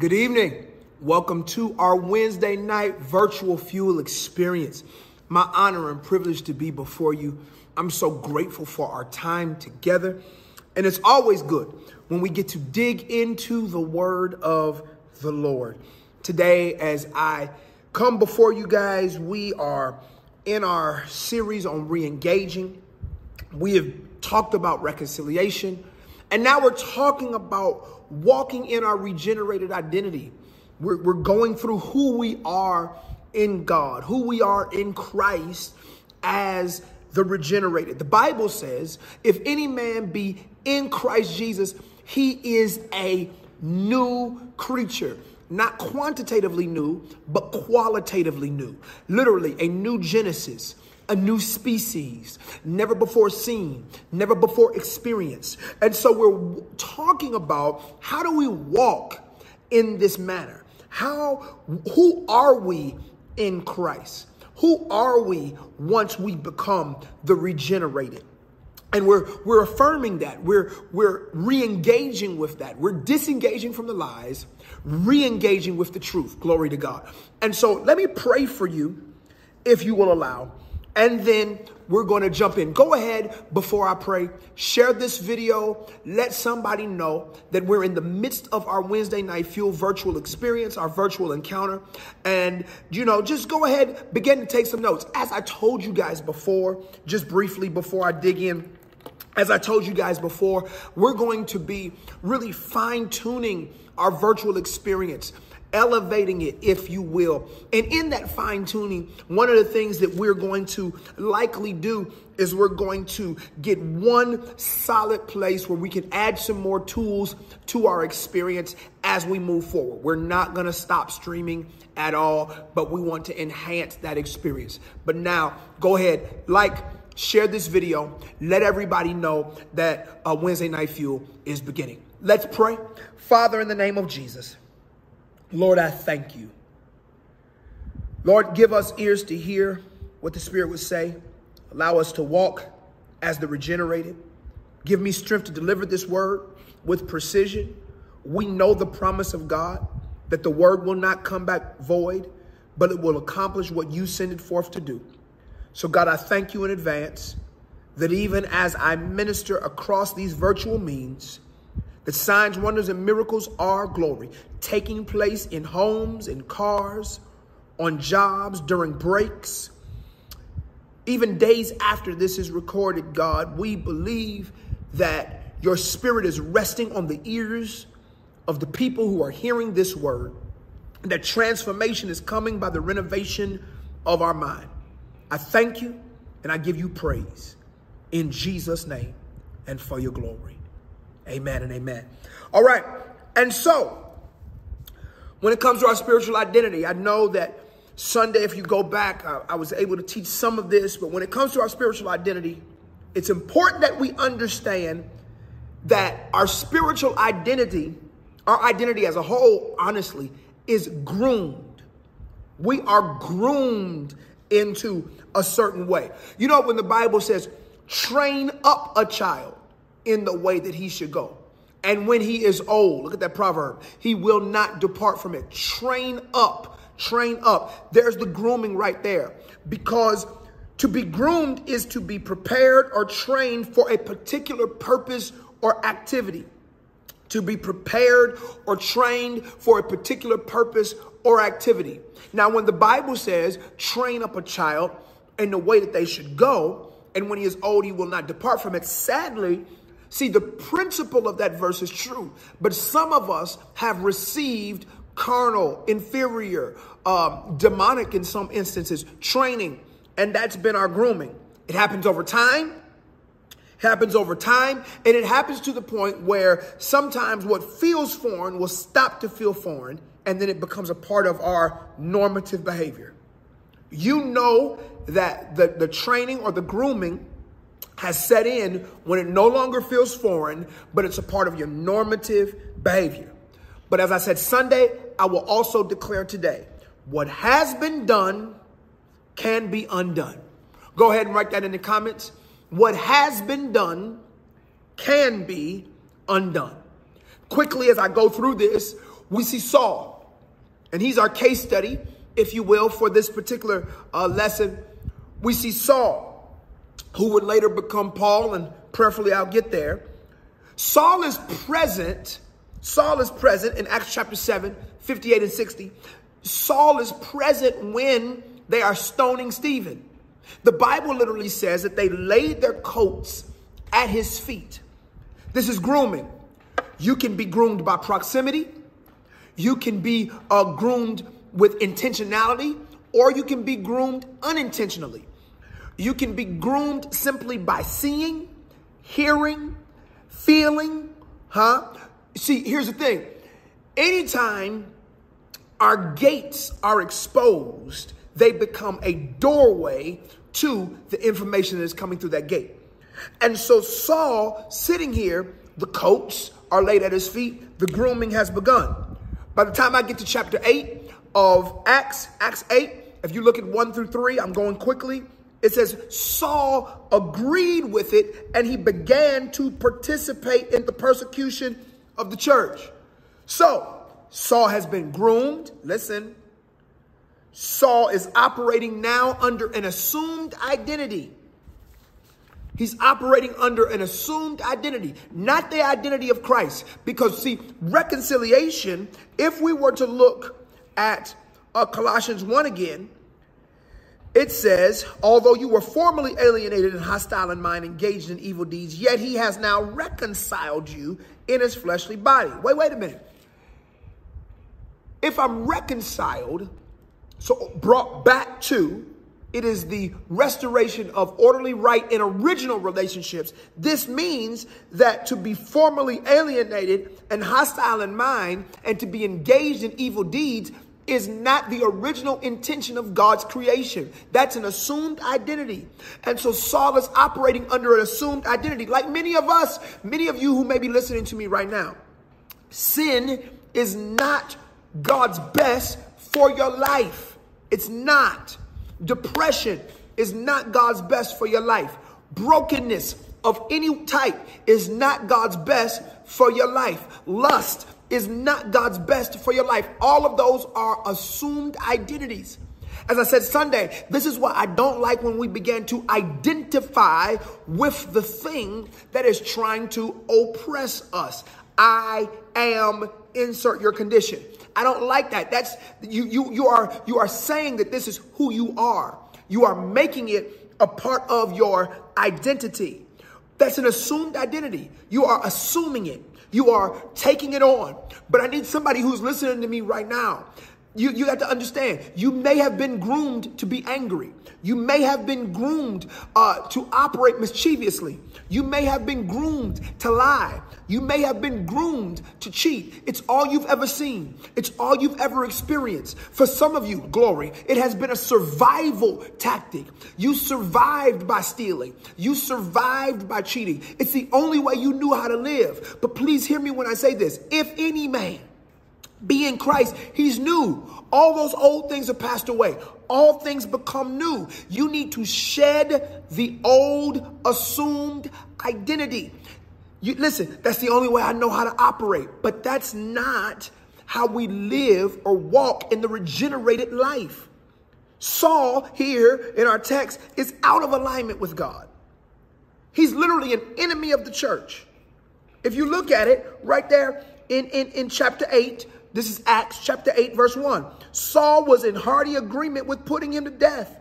Good evening. Welcome to our Wednesday night virtual fuel experience. My honor and privilege to be before you. I'm so grateful for our time together. And it's always good when we get to dig into the word of the Lord. Today, as I come before you guys, we are in our series on re engaging. We have talked about reconciliation, and now we're talking about walking in our regenerated identity. We're, we're going through who we are in God, who we are in Christ as the regenerated. The Bible says, if any man be in Christ Jesus, he is a new creature. Not quantitatively new, but qualitatively new. Literally, a new Genesis a new species, never before seen, never before experienced. And so we're talking about how do we walk in this manner? How, who are we in Christ? Who are we once we become the regenerated? And we're we're affirming that. We're we're re-engaging with that. We're disengaging from the lies, re-engaging with the truth. Glory to God. And so let me pray for you, if you will allow, and then we're going to jump in. Go ahead before I pray. Share this video. Let somebody know that we're in the midst of our Wednesday night fuel virtual experience, our virtual encounter. And, you know, just go ahead, begin to take some notes. As I told you guys before, just briefly before I dig in, as I told you guys before, we're going to be really fine tuning our virtual experience elevating it, if you will. And in that fine tuning, one of the things that we're going to likely do is we're going to get one solid place where we can add some more tools to our experience as we move forward. We're not going to stop streaming at all, but we want to enhance that experience. But now, go ahead, like, share this video, let everybody know that uh, Wednesday Night Fuel is beginning. Let's pray. Father, in the name of Jesus. Lord, I thank you. Lord, give us ears to hear what the Spirit would say. Allow us to walk as the regenerated. Give me strength to deliver this word with precision. We know the promise of God that the word will not come back void, but it will accomplish what you send it forth to do. So, God, I thank you in advance that even as I minister across these virtual means, that signs, wonders, and miracles are glory, taking place in homes, in cars, on jobs, during breaks. Even days after this is recorded, God, we believe that your spirit is resting on the ears of the people who are hearing this word, that transformation is coming by the renovation of our mind. I thank you and I give you praise in Jesus' name and for your glory. Amen and amen. All right. And so, when it comes to our spiritual identity, I know that Sunday, if you go back, I, I, was able to teach some of this, but when it comes to our spiritual identity, it's important that we understand that our spiritual identity, our identity as a whole, honestly, is groomed. We are groomed into a certain way. You know, when the Bible says, train up a child in the way that he should go. And when he is old, look at that proverb, he will not depart from it. Train up, train up. There's the grooming right there. Because to be groomed is to be prepared or trained for a particular purpose or activity. To be prepared or trained for a particular purpose or activity. Now, when the Bible says train up a child in the way that they should go, and when he is old, he will not depart from it, sadly, See, the principle of that verse is true, but some of us have received carnal, inferior, um, demonic in some instances, training, and that's been our grooming. It happens over time. Happens over time, and it happens to the point where sometimes what feels foreign will stop to feel foreign, and then it becomes a part of our normative behavior. You know that the, the training or the grooming has set in when it no longer feels foreign, but it's a part of your normative behavior. But as I said Sunday, I will also declare today what has been done can be undone. Go ahead and write that in the comments. What has been done can be undone. Quickly, as I go through this, we see Saul, and he's our case study, if you will, for this particular uh, lesson. We see Saul, who would later become Paul, and prayerfully I'll get there. Saul is present. Saul is present in Acts chapter 7, 58 and 60. Saul is present when they are stoning Stephen. The Bible literally says that they laid their coats at his feet. This is grooming. You can be groomed by proximity. You can be uh, groomed with intentionality, or you can be groomed unintentionally. You can be groomed simply by seeing, hearing, feeling, huh? See, here's the thing. Anytime our gates are exposed, they become a doorway to the information that is coming through that gate. And so Saul sitting here, the coats are laid at his feet, the grooming has begun. By the time I get to chapter 8 of Acts, Acts 8, if you look at 1 through 3, I'm going quickly. It says Saul agreed with it and he began to participate in the persecution of the church. So, Saul has been groomed. Listen, Saul is operating now under an assumed identity. He's operating under an assumed identity, not the identity of Christ. Because, see, reconciliation, if we were to look at uh, Colossians 1 again, it says, although you were formerly alienated and hostile in mind, engaged in evil deeds, yet he has now reconciled you in his fleshly body. Wait, wait a minute. If I'm reconciled, so brought back to, it is the restoration of orderly right in original relationships. This means that to be formally alienated and hostile in mind and to be engaged in evil deeds is not the original intention of God's creation. That's an assumed identity. And so Saul is operating under an assumed identity. Like many of us, many of you who may be listening to me right now, sin is not God's best for your life. It's not. Depression is not God's best for your life. Brokenness of any type is not God's best for your life. Lust is not God's best for your life. All of those are assumed identities. As I said Sunday, this is what I don't like when we begin to identify with the thing that is trying to oppress us. I am insert your condition. I don't like that. That's you you you are you are saying that this is who you are. You are making it a part of your identity. That's an assumed identity. You are assuming it. You are taking it on. But I need somebody who's listening to me right now. You, you have to understand, you may have been groomed to be angry. You may have been groomed uh, to operate mischievously. You may have been groomed to lie. You may have been groomed to cheat. It's all you've ever seen. It's all you've ever experienced. For some of you, glory, it has been a survival tactic. You survived by stealing. You survived by cheating. It's the only way you knew how to live. But please hear me when I say this. If any man be in Christ, he's new. All those old things have passed away. All things become new. You need to shed the old assumed identity. You, listen, that's the only way I know how to operate. But that's not how we live or walk in the regenerated life. Saul, here in our text, is out of alignment with God. He's literally an enemy of the church. If you look at it right there in, in, in chapter 8, this is Acts chapter 8, verse 1. Saul was in hearty agreement with putting him to death.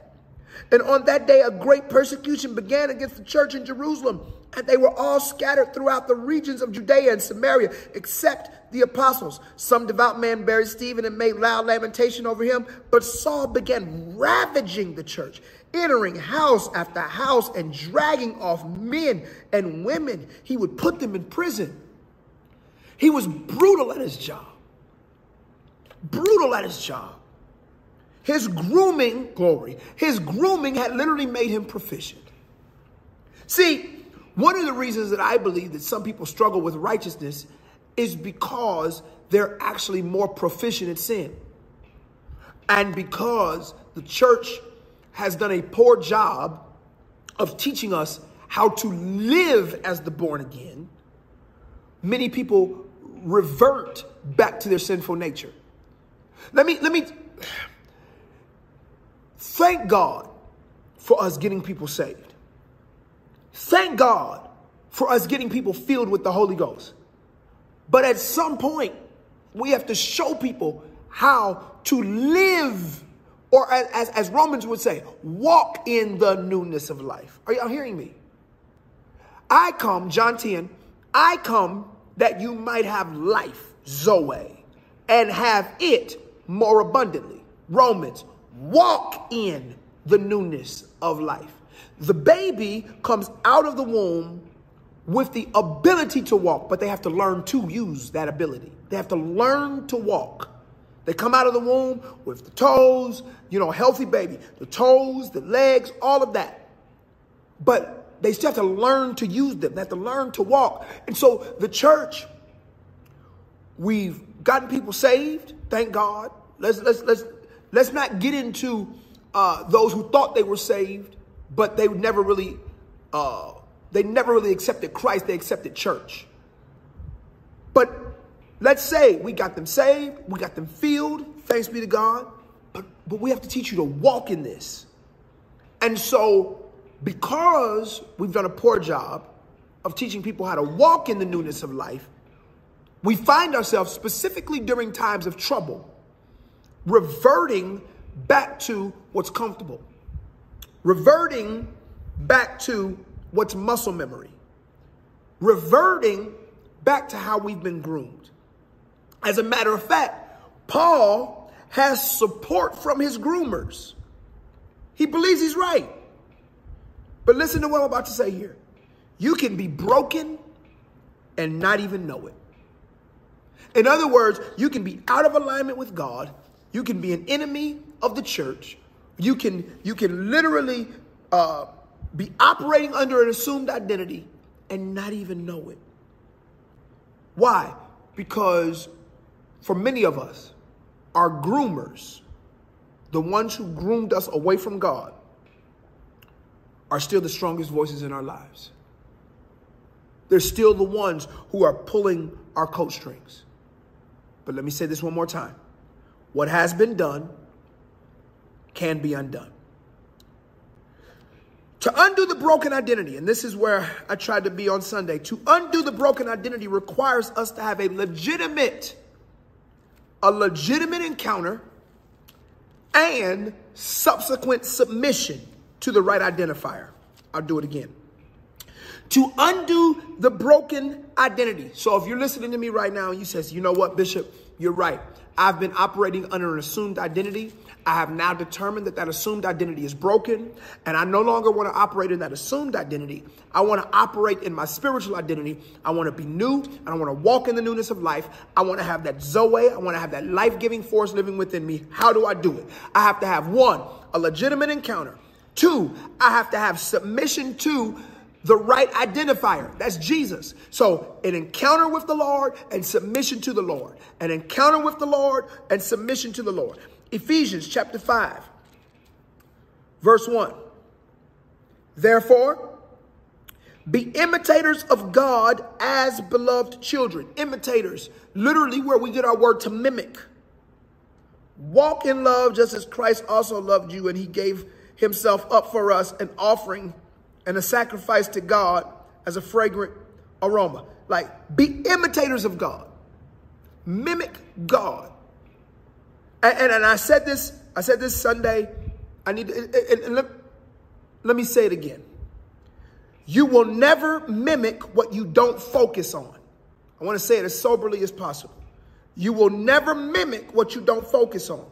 And on that day, a great persecution began against the church in Jerusalem. And they were all scattered throughout the regions of Judea and Samaria, except the apostles. Some devout man buried Stephen and made loud lamentation over him. But Saul began ravaging the church, entering house after house and dragging off men and women. He would put them in prison. He was brutal at his job. Brutal at his job. His grooming, glory, his grooming had literally made him proficient. See, one of the reasons that I believe that some people struggle with righteousness is because they're actually more proficient at sin. And because the church has done a poor job of teaching us how to live as the born again, many people revert back to their sinful nature. Let me, let me, thank God for us getting people saved. Thank God for us getting people filled with the Holy Ghost. But at some point, we have to show people how to live, or as, as Romans would say, walk in the newness of life. Are y'all hearing me? I come, John 10, I come that you might have life, Zoe, and have it more abundantly. Romans, walk in the newness of life. The baby comes out of the womb with the ability to walk, but they have to learn to use that ability. They have to learn to walk. They come out of the womb with the toes, you know, healthy baby, the toes, the legs, all of that. But they still have to learn to use them. They have to learn to walk. And so the church, we've gotten people saved, thank God. Let's let's let's let's not get into uh, those who thought they were saved, but they never really uh, they never really accepted Christ, they accepted church. But let's say we got them saved, we got them filled, thanks be to God, but, but we have to teach you to walk in this. And so, because we've done a poor job of teaching people how to walk in the newness of life, we find ourselves specifically during times of trouble reverting back to what's comfortable, reverting back to what's muscle memory, reverting back to how we've been groomed. As a matter of fact, Paul has support from his groomers. He believes he's right. But listen to what I'm about to say here. You can be broken and not even know it. In other words, you can be out of alignment with God. You can be an enemy of the church. You can, you can literally uh, be operating under an assumed identity and not even know it. Why? Because for many of us, our groomers, the ones who groomed us away from God, are still the strongest voices in our lives. They're still the ones who are pulling our coat strings. But let me say this one more time. What has been done can be undone. To undo the broken identity, and this is where I tried to be on Sunday, to undo the broken identity requires us to have a legitimate, a legitimate encounter and subsequent submission to the right identifier. I'll do it again. To undo the broken identity. So if you're listening to me right now and you says, you know what, Bishop, you're right. I've been operating under an assumed identity. I have now determined that that assumed identity is broken, and I no longer want to operate in that assumed identity. I want to operate in my spiritual identity. I want to be new, and I want to walk in the newness of life. I want to have that Zoe. I want to have that life giving force living within me. How do I do it? I have to have one, a legitimate encounter. Two, I have to have submission to the right identifier. That's Jesus. So an encounter with the Lord and submission to the Lord. An encounter with the Lord and submission to the Lord. Ephesians chapter 5, verse 1. Therefore, be imitators of God as beloved children. Imitators, literally where we get our word to mimic. Walk in love just as Christ also loved you and he gave himself up for us, an offering and a sacrifice to God as a fragrant aroma. Like, be imitators of God. Mimic God. And, and, and I said this, I said this Sunday. I need and, and let, let me say it again. You will never mimic what you don't focus on. I want to say it as soberly as possible. You will never mimic what you don't focus on.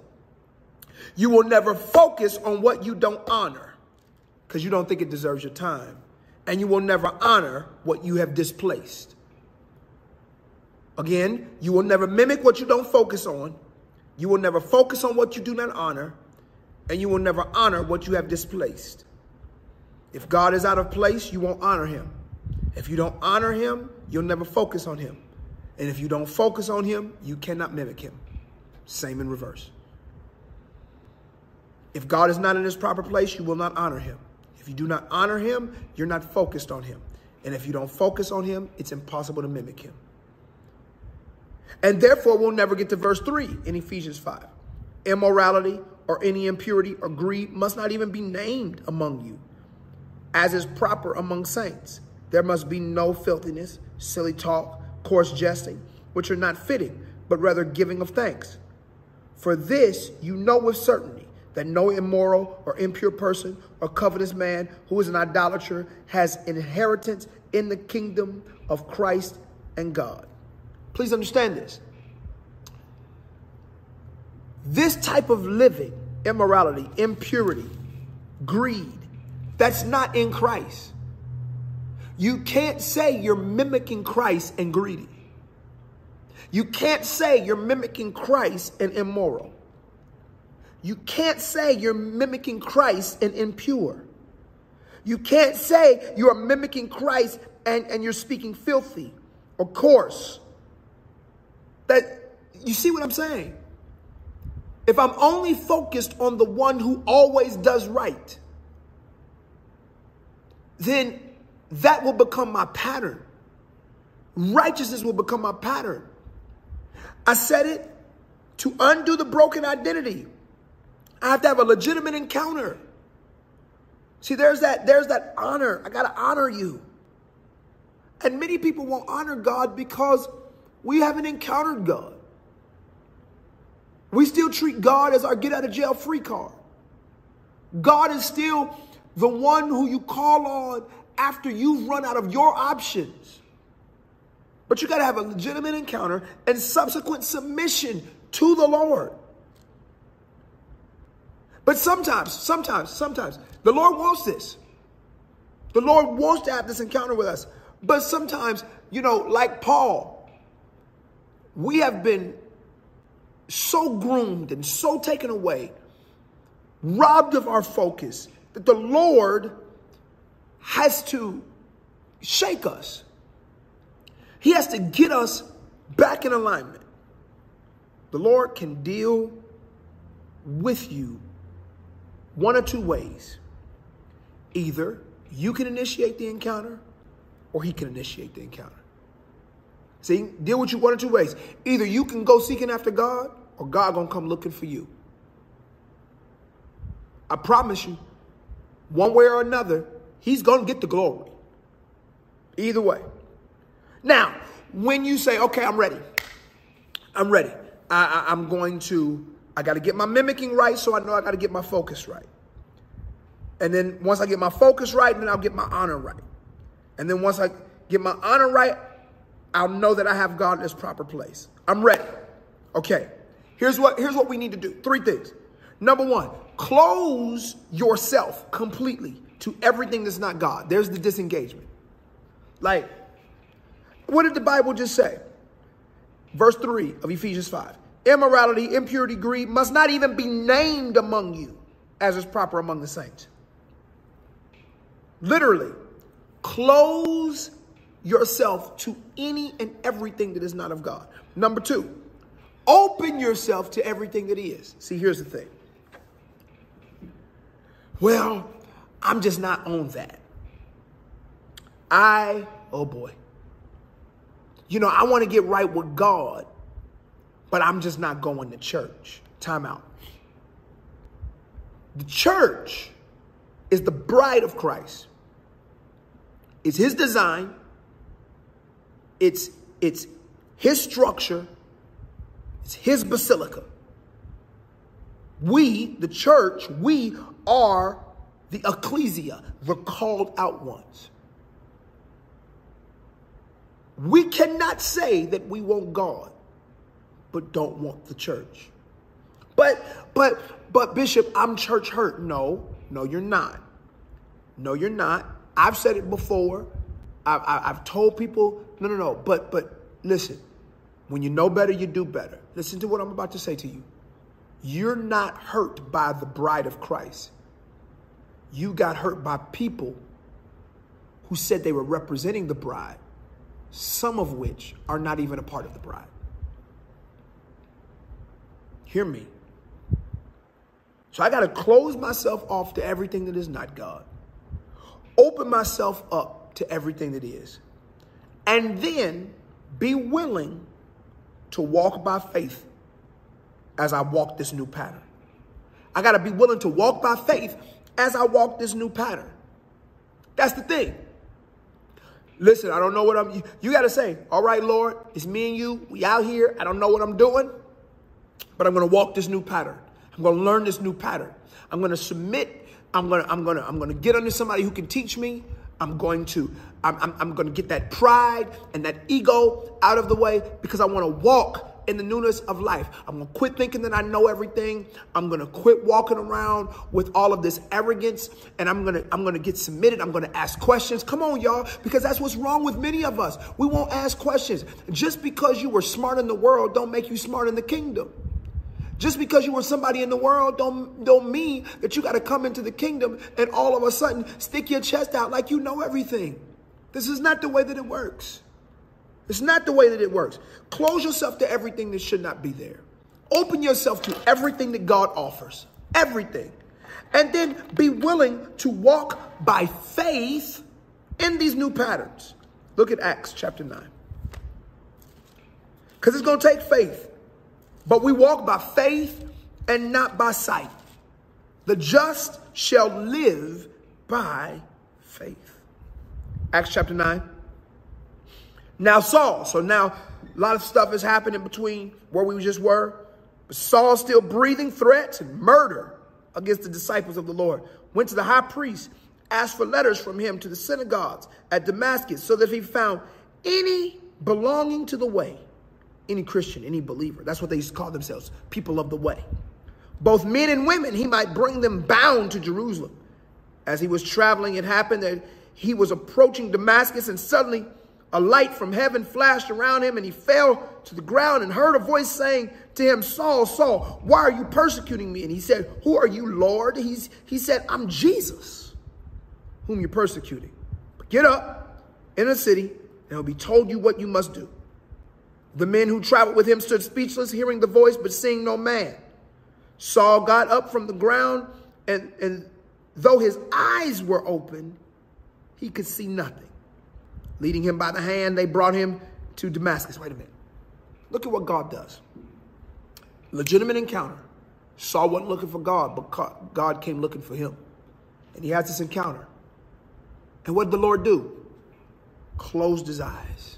You will never focus on what you don't honor because you don't think it deserves your time. And you will never honor what you have displaced. Again, you will never mimic what you don't focus on. You will never focus on what you do not honor, and you will never honor what you have displaced. If God is out of place, you won't honor him. If you don't honor him, you'll never focus on him. And if you don't focus on him, you cannot mimic him. Same in reverse. If God is not in his proper place, you will not honor him. If you do not honor him, you're not focused on him. And if you don't focus on him, it's impossible to mimic him. And therefore, we'll never get to verse 3 in Ephesians 5. Immorality or any impurity or greed must not even be named among you, as is proper among saints. There must be no filthiness, silly talk, coarse jesting, which are not fitting, but rather giving of thanks. For this you know with certainty that no immoral or impure person or covetous man who is an idolater has inheritance in the kingdom of Christ and God. Please understand this. This type of living, immorality, impurity, greed, that's not in Christ. You can't say you're mimicking Christ and greedy. You can't say you're mimicking Christ and immoral. You can't say you're mimicking Christ and impure. You can't say you are mimicking Christ and, and you're speaking filthy or coarse. That you see what I'm saying? If I'm only focused on the one who always does right, then that will become my pattern. Righteousness will become my pattern. I said it to undo the broken identity. I have to have a legitimate encounter. See, there's that, there's that honor. I gotta honor you. And many people won't honor God because we haven't encountered God. We still treat God as our get out of jail free card. God is still the one who you call on after you've run out of your options. But you got to have a legitimate encounter and subsequent submission to the Lord. But sometimes, sometimes, sometimes, the Lord wants this. The Lord wants to have this encounter with us. But sometimes, you know, like Paul, we have been so groomed and so taken away, robbed of our focus, that the Lord has to shake us. He has to get us back in alignment. The Lord can deal with you one or two ways. Either you can initiate the encounter or he can initiate the encounter. See, deal with you one or two ways. Either you can go seeking after God or God gonna come looking for you. I promise you, one way or another, he's gonna get the glory. Either way. Now, when you say, okay, I'm ready, I'm ready. I, I, I'm going to, I got to get my mimicking right, so I know I got to get my focus right. And then once I get my focus right, then I'll get my honor right. And then once I get my honor right, I'll know that I have God in his proper place. I'm ready. Okay. Here's what, here's what we need to do. Three things. Number one, close yourself completely to everything that's not God. There's the disengagement. Like, what did the Bible just say? Verse 3 of Ephesians 5. Immorality, impurity, greed must not even be named among you as is proper among the saints. Literally, close yourself to any and everything that is not of God. Number two, open yourself to everything that is. See, here's the thing. Well, I'm just not on that. I, oh boy, you know, I want to get right with God, but I'm just not going to church. Time out. The church is the bride of Christ. It's his design. It's, it's his structure. It's his basilica. We, the church, we are the ecclesia, the called out ones. We cannot say that we want God, but don't want the church. But, but, but Bishop, I'm church hurt. No, no, you're not. No, you're not. I've said it before. I've, I've told people, no, no, no. But, but listen, when you know better, you do better. Listen to what I'm about to say to you. You're not hurt by the bride of Christ. You got hurt by people who said they were representing the bride some of which are not even a part of the bride. Hear me. So I got to close myself off to everything that is not God, open myself up to everything that is, and then be willing to walk by faith as I walk this new pattern. I got to be willing to walk by faith as I walk this new pattern. That's the thing. Listen, I don't know what I'm, you, you got to say, all right, Lord, it's me and you. We out here. I don't know what I'm doing, but I'm going to walk this new pattern. I'm going to learn this new pattern. I'm going to submit. I'm going to, I'm going to, I'm going to get under somebody who can teach me. I'm going to, I'm, I'm, I'm going to get that pride and that ego out of the way because I want to walk in the newness of life. I'm going to quit thinking that I know everything. I'm going to quit walking around with all of this arrogance and I'm going to I'm going to get submitted. I'm going to ask questions. Come on y'all because that's what's wrong with many of us. We won't ask questions. Just because you were smart in the world don't make you smart in the kingdom. Just because you were somebody in the world don't, don't mean that you got to come into the kingdom and all of a sudden stick your chest out like you know everything. This is not the way that it works. It's not the way that it works. Close yourself to everything that should not be there. Open yourself to everything that God offers. Everything. And then be willing to walk by faith in these new patterns. Look at Acts chapter 9. Because it's going to take faith. But we walk by faith and not by sight. The just shall live by faith. Acts chapter 9. Now Saul, so now a lot of stuff is happening between where we just were. But Saul still breathing threats and murder against the disciples of the Lord. Went to the high priest, asked for letters from him to the synagogues at Damascus so that if he found any belonging to the way, any Christian, any believer, that's what they used to call themselves, people of the way. Both men and women, he might bring them bound to Jerusalem. As he was traveling, it happened that he was approaching Damascus and suddenly a light from heaven flashed around him and he fell to the ground and heard a voice saying to him, Saul, Saul, why are you persecuting me? And he said, Who are you, Lord? He's, he said, I'm Jesus, whom you're persecuting. But get up in a city and it'll be told you what you must do. The men who traveled with him stood speechless, hearing the voice, but seeing no man. Saul got up from the ground, and, and though his eyes were open, he could see nothing. Leading him by the hand, they brought him to Damascus. Wait a minute. Look at what God does. Legitimate encounter. Saul wasn't looking for God, but God came looking for him. And he has this encounter. And what did the Lord do? Closed his eyes.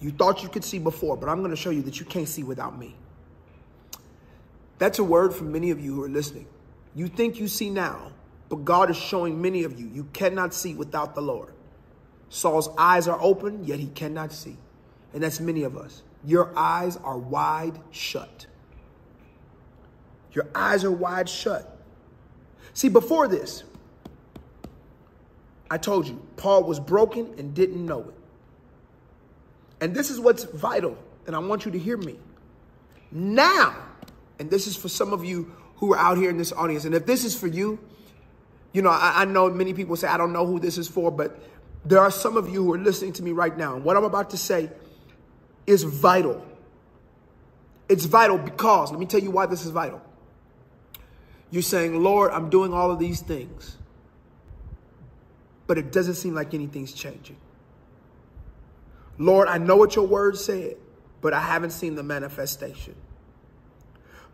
You thought you could see before, but I'm going to show you that you can't see without me. That's a word for many of you who are listening. You think you see now, but God is showing many of you you cannot see without the Lord. Saul's eyes are open, yet he cannot see. And that's many of us. Your eyes are wide shut. Your eyes are wide shut. See, before this, I told you, Paul was broken and didn't know it. And this is what's vital, and I want you to hear me. Now, and this is for some of you who are out here in this audience, and if this is for you, you know, I, I know many people say, I don't know who this is for, but there are some of you who are listening to me right now. And what I'm about to say is vital. It's vital because, let me tell you why this is vital. You're saying, Lord, I'm doing all of these things, but it doesn't seem like anything's changing. Lord, I know what your word said, but I haven't seen the manifestation.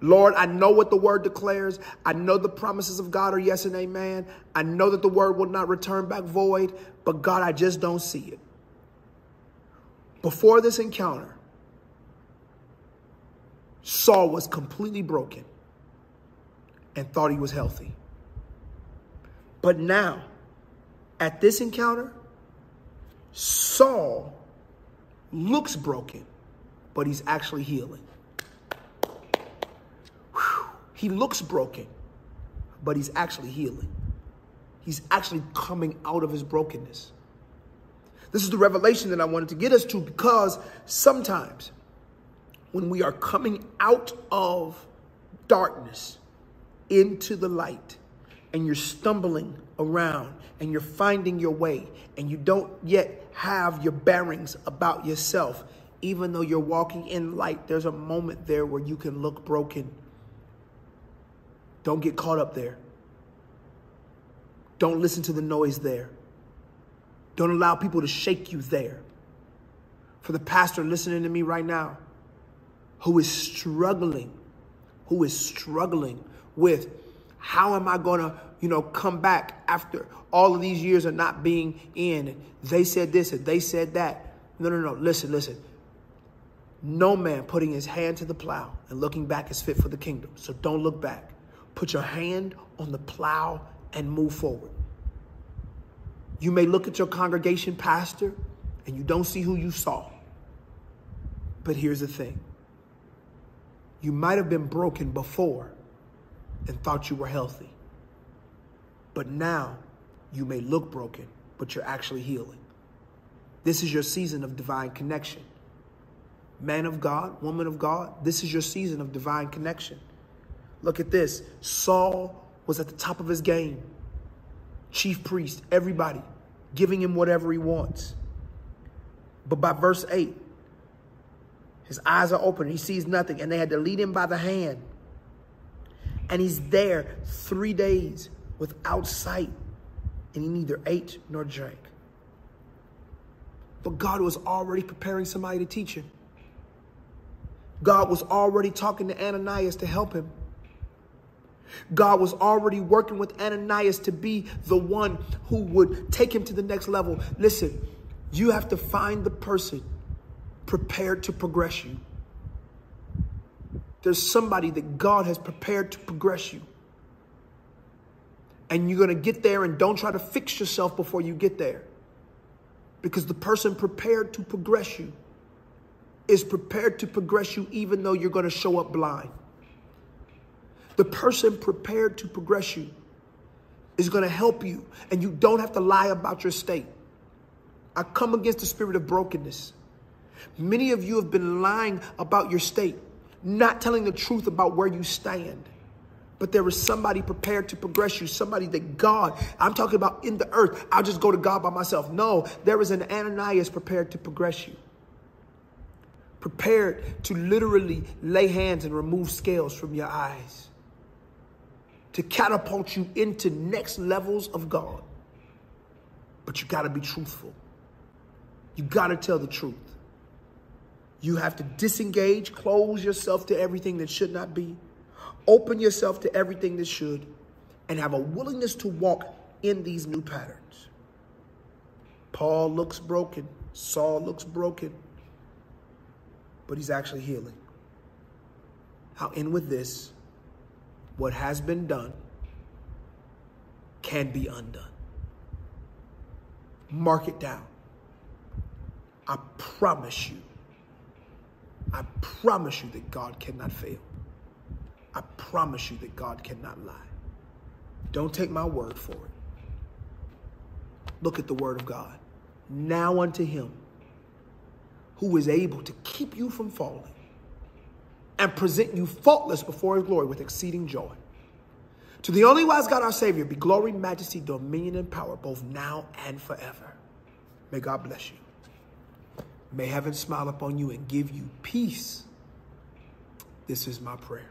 Lord, I know what the word declares. I know the promises of God are yes and amen. I know that the word will not return back void, but God, I just don't see it. Before this encounter, Saul was completely broken and thought he was healthy. But now, at this encounter, Saul looks broken, but he's actually healing. He looks broken, but he's actually healing. He's actually coming out of his brokenness. This is the revelation that I wanted to get us to because sometimes when we are coming out of darkness into the light and you're stumbling around and you're finding your way and you don't yet have your bearings about yourself, even though you're walking in light, there's a moment there where you can look broken don't get caught up there. Don't listen to the noise there. Don't allow people to shake you there. For the pastor listening to me right now, who is struggling, who is struggling with how am I going to, you know, come back after all of these years of not being in? They said this and they said that. No, no, no. Listen, listen. No man putting his hand to the plow and looking back is fit for the kingdom. So don't look back. Put your hand on the plow and move forward. You may look at your congregation pastor and you don't see who you saw. But here's the thing you might have been broken before and thought you were healthy. But now you may look broken, but you're actually healing. This is your season of divine connection. Man of God, woman of God, this is your season of divine connection. Look at this. Saul was at the top of his game. Chief priest, everybody giving him whatever he wants. But by verse 8, his eyes are open. He sees nothing, and they had to lead him by the hand. And he's there three days without sight, and he neither ate nor drank. But God was already preparing somebody to teach him. God was already talking to Ananias to help him. God was already working with Ananias to be the one who would take him to the next level. Listen, you have to find the person prepared to progress you. There's somebody that God has prepared to progress you. And you're going to get there and don't try to fix yourself before you get there. Because the person prepared to progress you is prepared to progress you even though you're going to show up blind. The person prepared to progress you is going to help you, and you don't have to lie about your state. I come against the spirit of brokenness. Many of you have been lying about your state, not telling the truth about where you stand. But there is somebody prepared to progress you, somebody that God, I'm talking about in the earth. I'll just go to God by myself. No, there is an Ananias prepared to progress you, prepared to literally lay hands and remove scales from your eyes, to catapult you into next levels of God. But you got to be truthful. You got to tell the truth. You have to disengage, close yourself to everything that should not be, open yourself to everything that should, and have a willingness to walk in these new patterns. Paul looks broken, Saul looks broken, but he's actually healing. How in with this, what has been done can be undone. Mark it down. I promise you, I promise you that God cannot fail. I promise you that God cannot lie. Don't take my word for it. Look at the word of God. Now unto him who is able to keep you from falling and present you faultless before his glory with exceeding joy. To the only wise God our Savior be glory, majesty, dominion, and power, both now and forever. May God bless you. May heaven smile upon you and give you peace. This is my prayer.